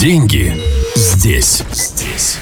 Деньги здесь. Здесь.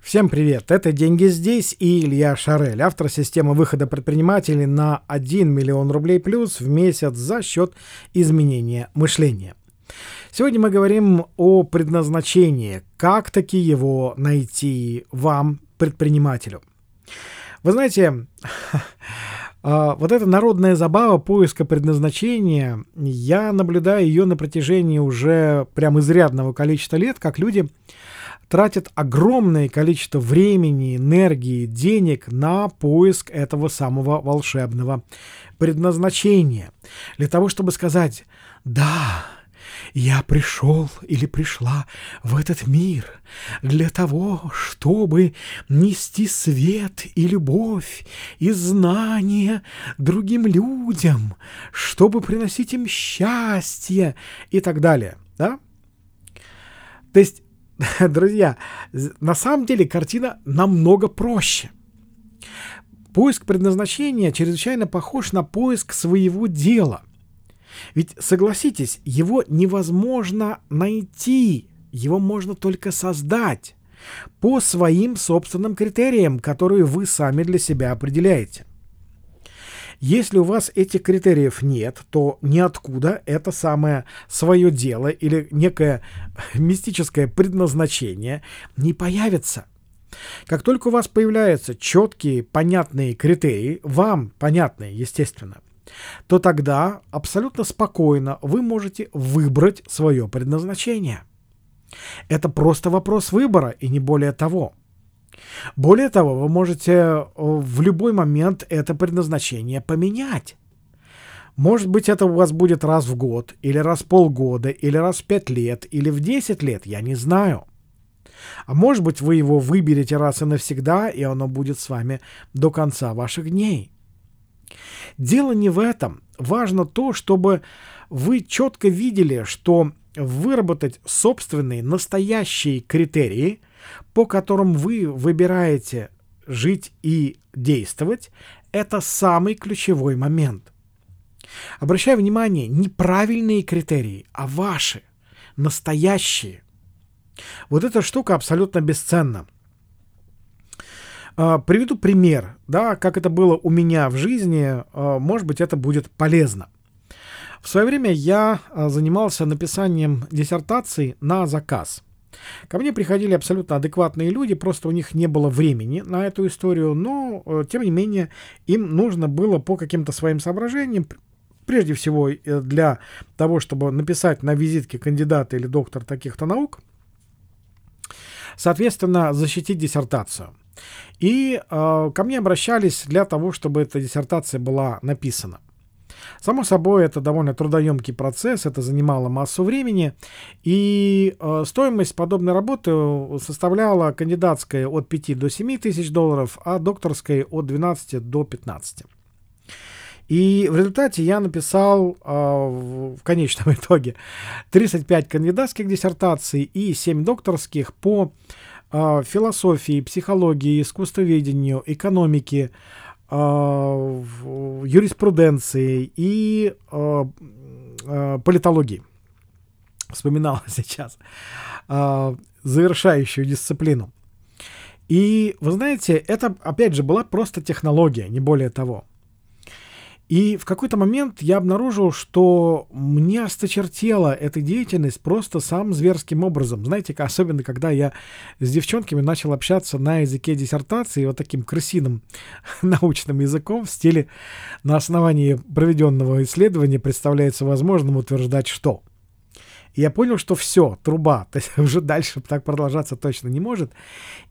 Всем привет! Это «Деньги здесь» и Илья Шарель, автор системы выхода предпринимателей на 1 миллион рублей плюс в месяц за счет изменения мышления. Сегодня мы говорим о предназначении, как таки его найти вам, предпринимателю. Вы знаете, вот эта народная забава поиска предназначения, я наблюдаю ее на протяжении уже прям изрядного количества лет, как люди тратят огромное количество времени, энергии, денег на поиск этого самого волшебного предназначения. Для того, чтобы сказать «Да, я пришел или пришла в этот мир для того, чтобы нести свет и любовь и знания другим людям, чтобы приносить им счастье и так далее. Да? То есть, друзья, на самом деле картина намного проще. Поиск предназначения чрезвычайно похож на поиск своего дела – ведь, согласитесь, его невозможно найти, его можно только создать по своим собственным критериям, которые вы сами для себя определяете. Если у вас этих критериев нет, то ниоткуда это самое свое дело или некое мистическое предназначение не появится. Как только у вас появляются четкие, понятные критерии, вам понятные, естественно, то тогда абсолютно спокойно вы можете выбрать свое предназначение. Это просто вопрос выбора и не более того. Более того, вы можете э, в любой момент это предназначение поменять. Может быть, это у вас будет раз в год, или раз в полгода, или раз в пять лет, или в десять лет, я не знаю. А может быть, вы его выберете раз и навсегда, и оно будет с вами до конца ваших дней. Дело не в этом. Важно то, чтобы вы четко видели, что выработать собственные настоящие критерии, по которым вы выбираете жить и действовать, это самый ключевой момент. Обращаю внимание, не правильные критерии, а ваши, настоящие. Вот эта штука абсолютно бесценна. А, приведу пример, да, как это было у меня в жизни. А, может быть, это будет полезно. В свое время я а, занимался написанием диссертаций на заказ. Ко мне приходили абсолютно адекватные люди, просто у них не было времени на эту историю, но, тем не менее, им нужно было по каким-то своим соображениям, прежде всего э, для того, чтобы написать на визитке кандидата или доктор таких-то наук, соответственно, защитить диссертацию. И э, ко мне обращались для того, чтобы эта диссертация была написана. Само собой, это довольно трудоемкий процесс, это занимало массу времени, и э, стоимость подобной работы составляла кандидатская от 5 до 7 тысяч долларов, а докторская от 12 до 15. И в результате я написал э, в конечном итоге 35 кандидатских диссертаций и 7 докторских по э, философии, психологии, искусствоведению, экономике, э, юриспруденции и э, политологии. Вспоминал сейчас завершающую дисциплину. И вы знаете, это опять же была просто технология, не более того. И в какой-то момент я обнаружил, что мне осточертела эта деятельность просто самым зверским образом. Знаете, особенно когда я с девчонками начал общаться на языке диссертации, вот таким крысиным научным языком в стиле на основании проведенного исследования представляется возможным утверждать, что. И я понял, что все, труба, то есть уже дальше так продолжаться точно не может.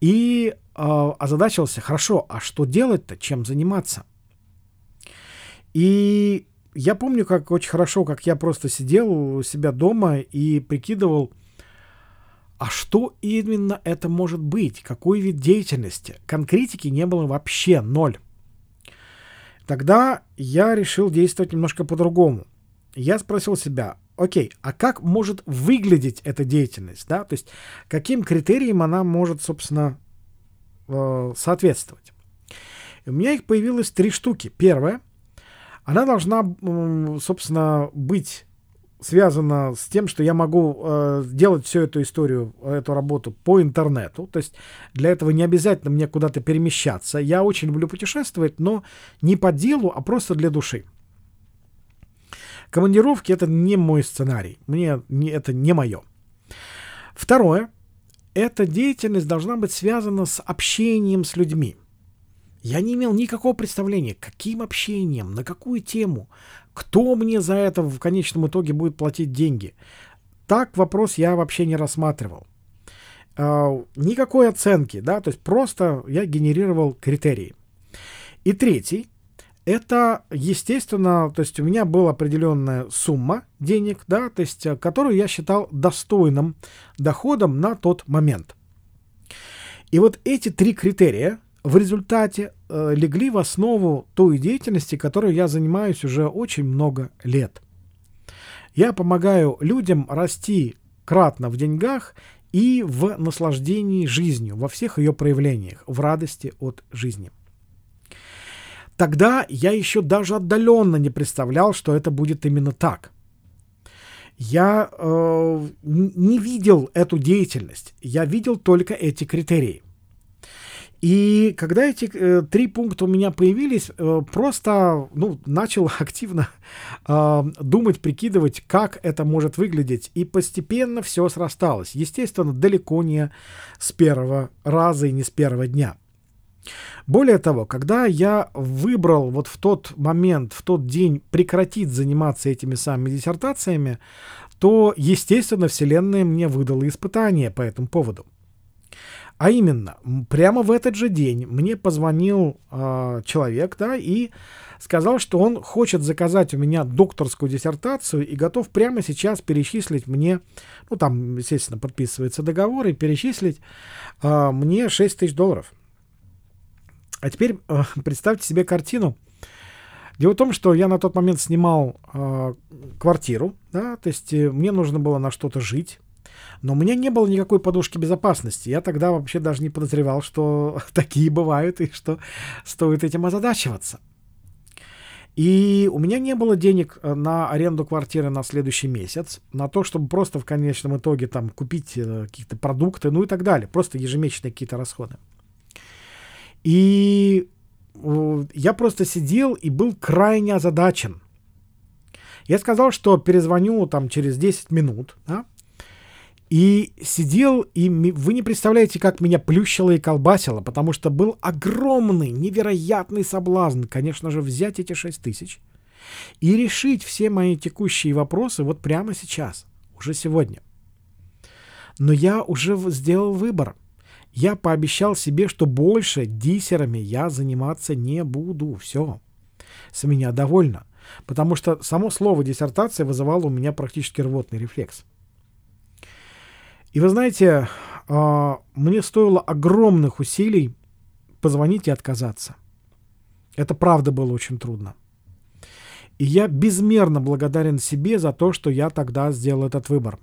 И э, озадачился, хорошо, а что делать-то, чем заниматься? И я помню, как очень хорошо, как я просто сидел у себя дома и прикидывал, а что именно это может быть? Какой вид деятельности? Конкретики не было вообще, ноль. Тогда я решил действовать немножко по-другому. Я спросил себя, окей, а как может выглядеть эта деятельность? Да? То есть каким критериям она может, собственно, э, соответствовать? У меня их появилось три штуки. Первое — она должна, собственно, быть связано с тем, что я могу э, делать всю эту историю, эту работу по интернету. То есть для этого не обязательно мне куда-то перемещаться. Я очень люблю путешествовать, но не по делу, а просто для души. Командировки это не мой сценарий. Мне не, это не мое. Второе. Эта деятельность должна быть связана с общением с людьми. Я не имел никакого представления, каким общением, на какую тему, кто мне за это в конечном итоге будет платить деньги. Так вопрос я вообще не рассматривал. Uh, никакой оценки, да, то есть просто я генерировал критерии. И третий, это, естественно, то есть у меня была определенная сумма денег, да, то есть, э, которую я считал достойным доходом на тот момент. И вот эти три критерия в результате э, легли в основу той деятельности, которой я занимаюсь уже очень много лет. Я помогаю людям расти кратно в деньгах и в наслаждении жизнью, во всех ее проявлениях, в радости от жизни. Тогда я еще даже отдаленно не представлял, что это будет именно так. Я э, не видел эту деятельность, я видел только эти критерии. И когда эти э, три пункта у меня появились, э, просто ну, начал активно э, думать, прикидывать, как это может выглядеть. И постепенно все срасталось. Естественно, далеко не с первого раза и не с первого дня. Более того, когда я выбрал вот в тот момент, в тот день прекратить заниматься этими самыми диссертациями, то, естественно, Вселенная мне выдала испытание по этому поводу. А именно, прямо в этот же день мне позвонил э, человек, да, и сказал, что он хочет заказать у меня докторскую диссертацию и готов прямо сейчас перечислить мне, ну там, естественно, подписывается договор, и перечислить э, мне 6 тысяч долларов. А теперь э, представьте себе картину. Дело в том, что я на тот момент снимал э, квартиру, да, то есть э, мне нужно было на что-то жить. Но у меня не было никакой подушки безопасности. Я тогда вообще даже не подозревал, что такие бывают и что стоит этим озадачиваться. И у меня не было денег э, на аренду квартиры на следующий месяц, на то, чтобы просто в конечном итоге там купить э, какие-то продукты, ну и так далее. Просто ежемесячные какие-то расходы. И э, я просто сидел и был крайне озадачен. Я сказал, что перезвоню там через 10 минут, да, и сидел, и вы не представляете, как меня плющило и колбасило, потому что был огромный, невероятный соблазн, конечно же, взять эти 6 тысяч и решить все мои текущие вопросы вот прямо сейчас, уже сегодня. Но я уже сделал выбор. Я пообещал себе, что больше диссерами я заниматься не буду. Все. С меня довольно. Потому что само слово диссертация вызывало у меня практически рвотный рефлекс. И вы знаете, а, мне стоило огромных усилий позвонить и отказаться. Это правда было очень трудно. И я безмерно благодарен себе за то, что я тогда сделал этот выбор.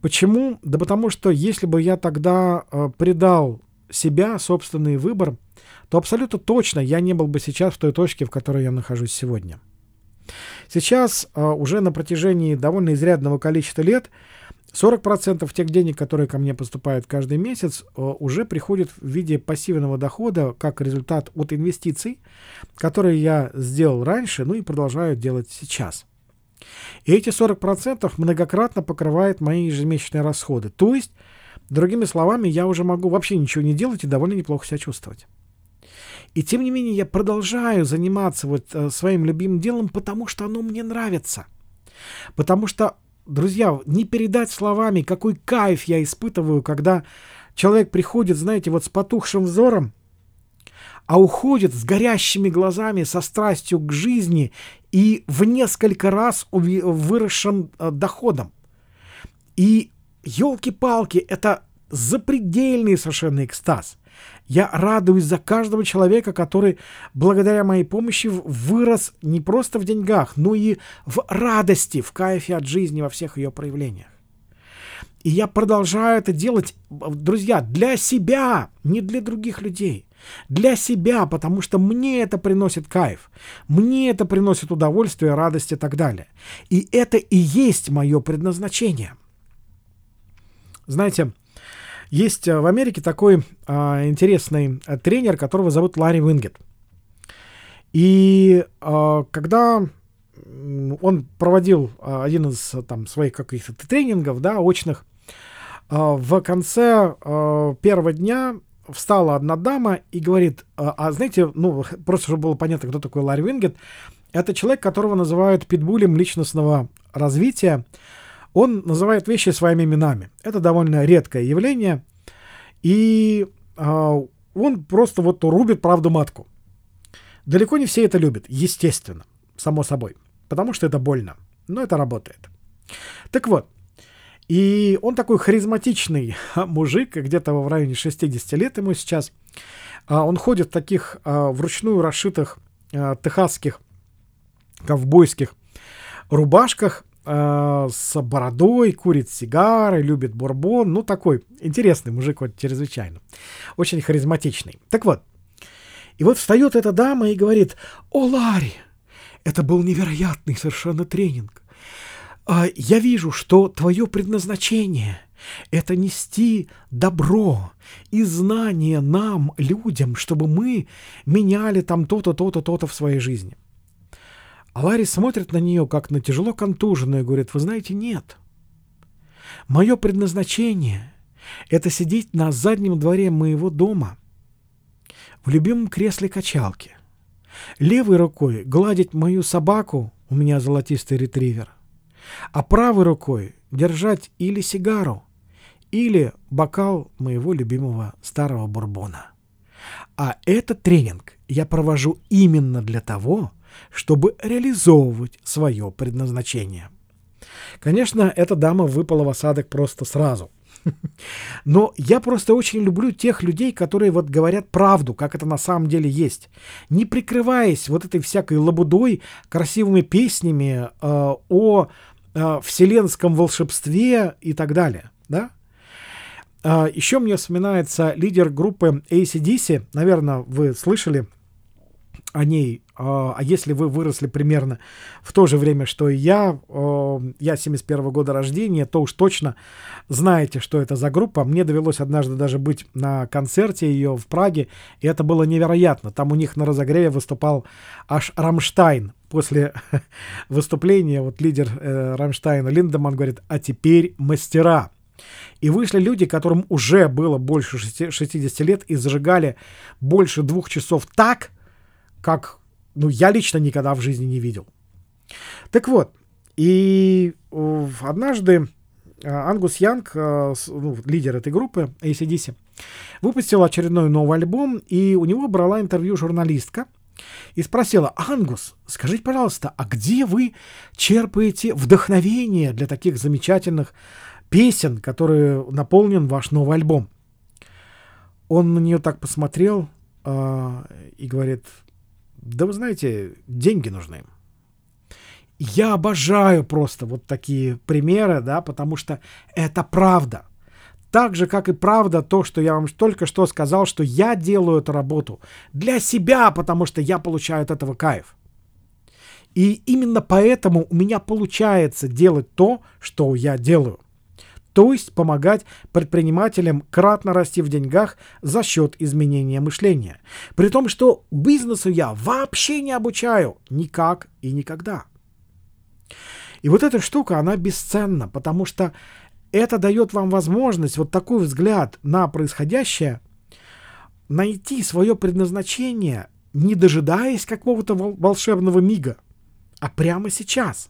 Почему? Да потому что если бы я тогда э, предал себя, собственный выбор, то абсолютно точно я не был бы сейчас в той точке, в которой я нахожусь сегодня. Сейчас, э, уже на протяжении довольно изрядного количества лет, 40% тех денег, которые ко мне поступают каждый месяц, э, уже приходят в виде пассивного дохода как результат от инвестиций, которые я сделал раньше, ну и продолжаю делать сейчас. И эти 40% многократно покрывают мои ежемесячные расходы. То есть, другими словами, я уже могу вообще ничего не делать и довольно неплохо себя чувствовать. И тем не менее я продолжаю заниматься вот э, своим любимым делом, потому что оно мне нравится. Потому что друзья, не передать словами, какой кайф я испытываю, когда человек приходит, знаете, вот с потухшим взором, а уходит с горящими глазами, со страстью к жизни и в несколько раз выросшим э, доходом. И елки-палки, это запредельный совершенно экстаз. Я радуюсь за каждого человека, который благодаря моей помощи вырос не просто в деньгах, но и в радости, в кайфе от жизни во всех ее проявлениях. И я продолжаю это делать, друзья, для себя, не для других людей. Для себя, потому что мне это приносит кайф, мне это приносит удовольствие, радость и так далее. И это и есть мое предназначение. Знаете, есть э, в Америке такой а, интересный э, тренер, которого зовут Ларри Вингет. И а, когда он проводил а, один из там своих каких-то тренингов, да, очных, а, в конце а, первого дня встала одна дама и говорит, а, а знаете, ну, просто чтобы было понятно, кто такой Ларри Вингет, это человек, которого называют питбулем личностного развития, он называет вещи своими именами. Это довольно редкое явление. И э, он просто вот рубит правду матку. Далеко не все это любят, естественно, само собой. Потому что это больно. Но это работает. Так вот. И он такой харизматичный мужик, где-то в районе 60 лет ему сейчас. А, он ходит в таких а, вручную расшитых техасских ковбойских рубашках э, с бородой, курит сигары, любит бурбон. Ну, такой интересный мужик вот чрезвычайно. Очень харизматичный. Так вот. И вот встает эта дама и говорит, «О, Ларри, это был невероятный совершенно тренинг. А я вижу, что твое предназначение — это нести добро и знания нам, людям, чтобы мы меняли там то-то, то-то, то-то в своей жизни. А Ларри смотрит на нее, как на тяжело контуженную, и говорит, вы знаете, нет. Мое предназначение — это сидеть на заднем дворе моего дома в любимом кресле качалки, левой рукой гладить мою собаку, у меня золотистый ретривер, а правой рукой держать или сигару, или бокал моего любимого старого бурбона. А этот тренинг я провожу именно для того, чтобы реализовывать свое предназначение. Конечно, эта дама выпала в осадок просто сразу. Но я просто очень люблю тех людей, которые вот говорят правду, как это на самом деле есть, не прикрываясь вот этой всякой лабудой, красивыми песнями э, о э, вселенском волшебстве и так далее, да? Uh, еще мне вспоминается лидер группы ACDC, наверное, вы слышали о ней, а, а если вы выросли примерно в то же время, что и я, я 71 года рождения, то уж точно знаете, что это за группа. Мне довелось однажды даже быть на концерте ее в Праге, и это было невероятно. Там у них на разогреве выступал аж Рамштайн. После выступления вот лидер э, Рамштайна Линдеман говорит, а теперь мастера. И вышли люди, которым уже было больше 60 лет и зажигали больше двух часов так, как, ну, я лично никогда в жизни не видел. Так вот, и однажды а, Ангус Янг, а, ну, лидер этой группы ACDC, выпустил очередной новый альбом, и у него брала интервью журналистка и спросила, Ангус, скажите, пожалуйста, а где вы черпаете вдохновение для таких замечательных песен, которые наполнен ваш новый альбом? Он на нее так посмотрел э, и говорит, да вы знаете, деньги нужны. Я обожаю просто вот такие примеры, да, потому что это правда. Так же, как и правда то, что я вам только что сказал, что я делаю эту работу для себя, потому что я получаю от этого кайф. И именно поэтому у меня получается делать то, что я делаю то есть помогать предпринимателям кратно расти в деньгах за счет изменения мышления. При том, что бизнесу я вообще не обучаю никак и никогда. И вот эта штука, она бесценна, потому что это дает вам возможность вот такой взгляд на происходящее, найти свое предназначение, не дожидаясь какого-то волшебного мига, а прямо сейчас.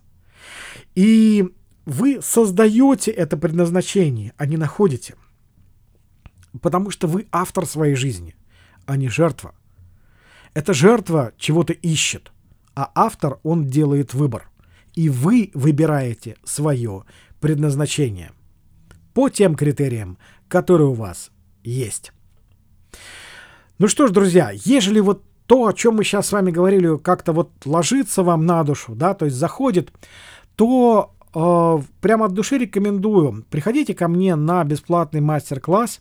И вы создаете это предназначение, а не находите. Потому что вы автор своей жизни, а не жертва. Эта жертва чего-то ищет, а автор, он делает выбор. И вы выбираете свое предназначение по тем критериям, которые у вас есть. Ну что ж, друзья, ежели вот то, о чем мы сейчас с вами говорили, как-то вот ложится вам на душу, да, то есть заходит, то прямо от души рекомендую. Приходите ко мне на бесплатный мастер-класс,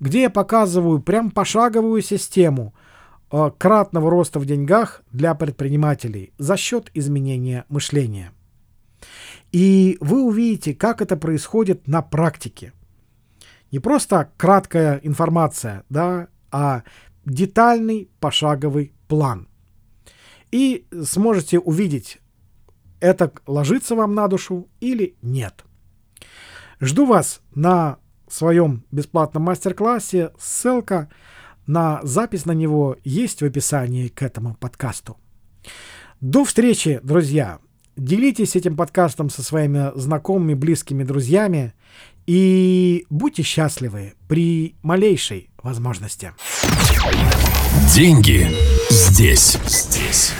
где я показываю прям пошаговую систему э, кратного роста в деньгах для предпринимателей за счет изменения мышления. И вы увидите, как это происходит на практике. Не просто краткая информация, да, а детальный пошаговый план. И сможете увидеть, это ложится вам на душу или нет. Жду вас на своем бесплатном мастер-классе. Ссылка на запись на него есть в описании к этому подкасту. До встречи, друзья! Делитесь этим подкастом со своими знакомыми, близкими, друзьями и будьте счастливы при малейшей возможности. Деньги здесь, здесь.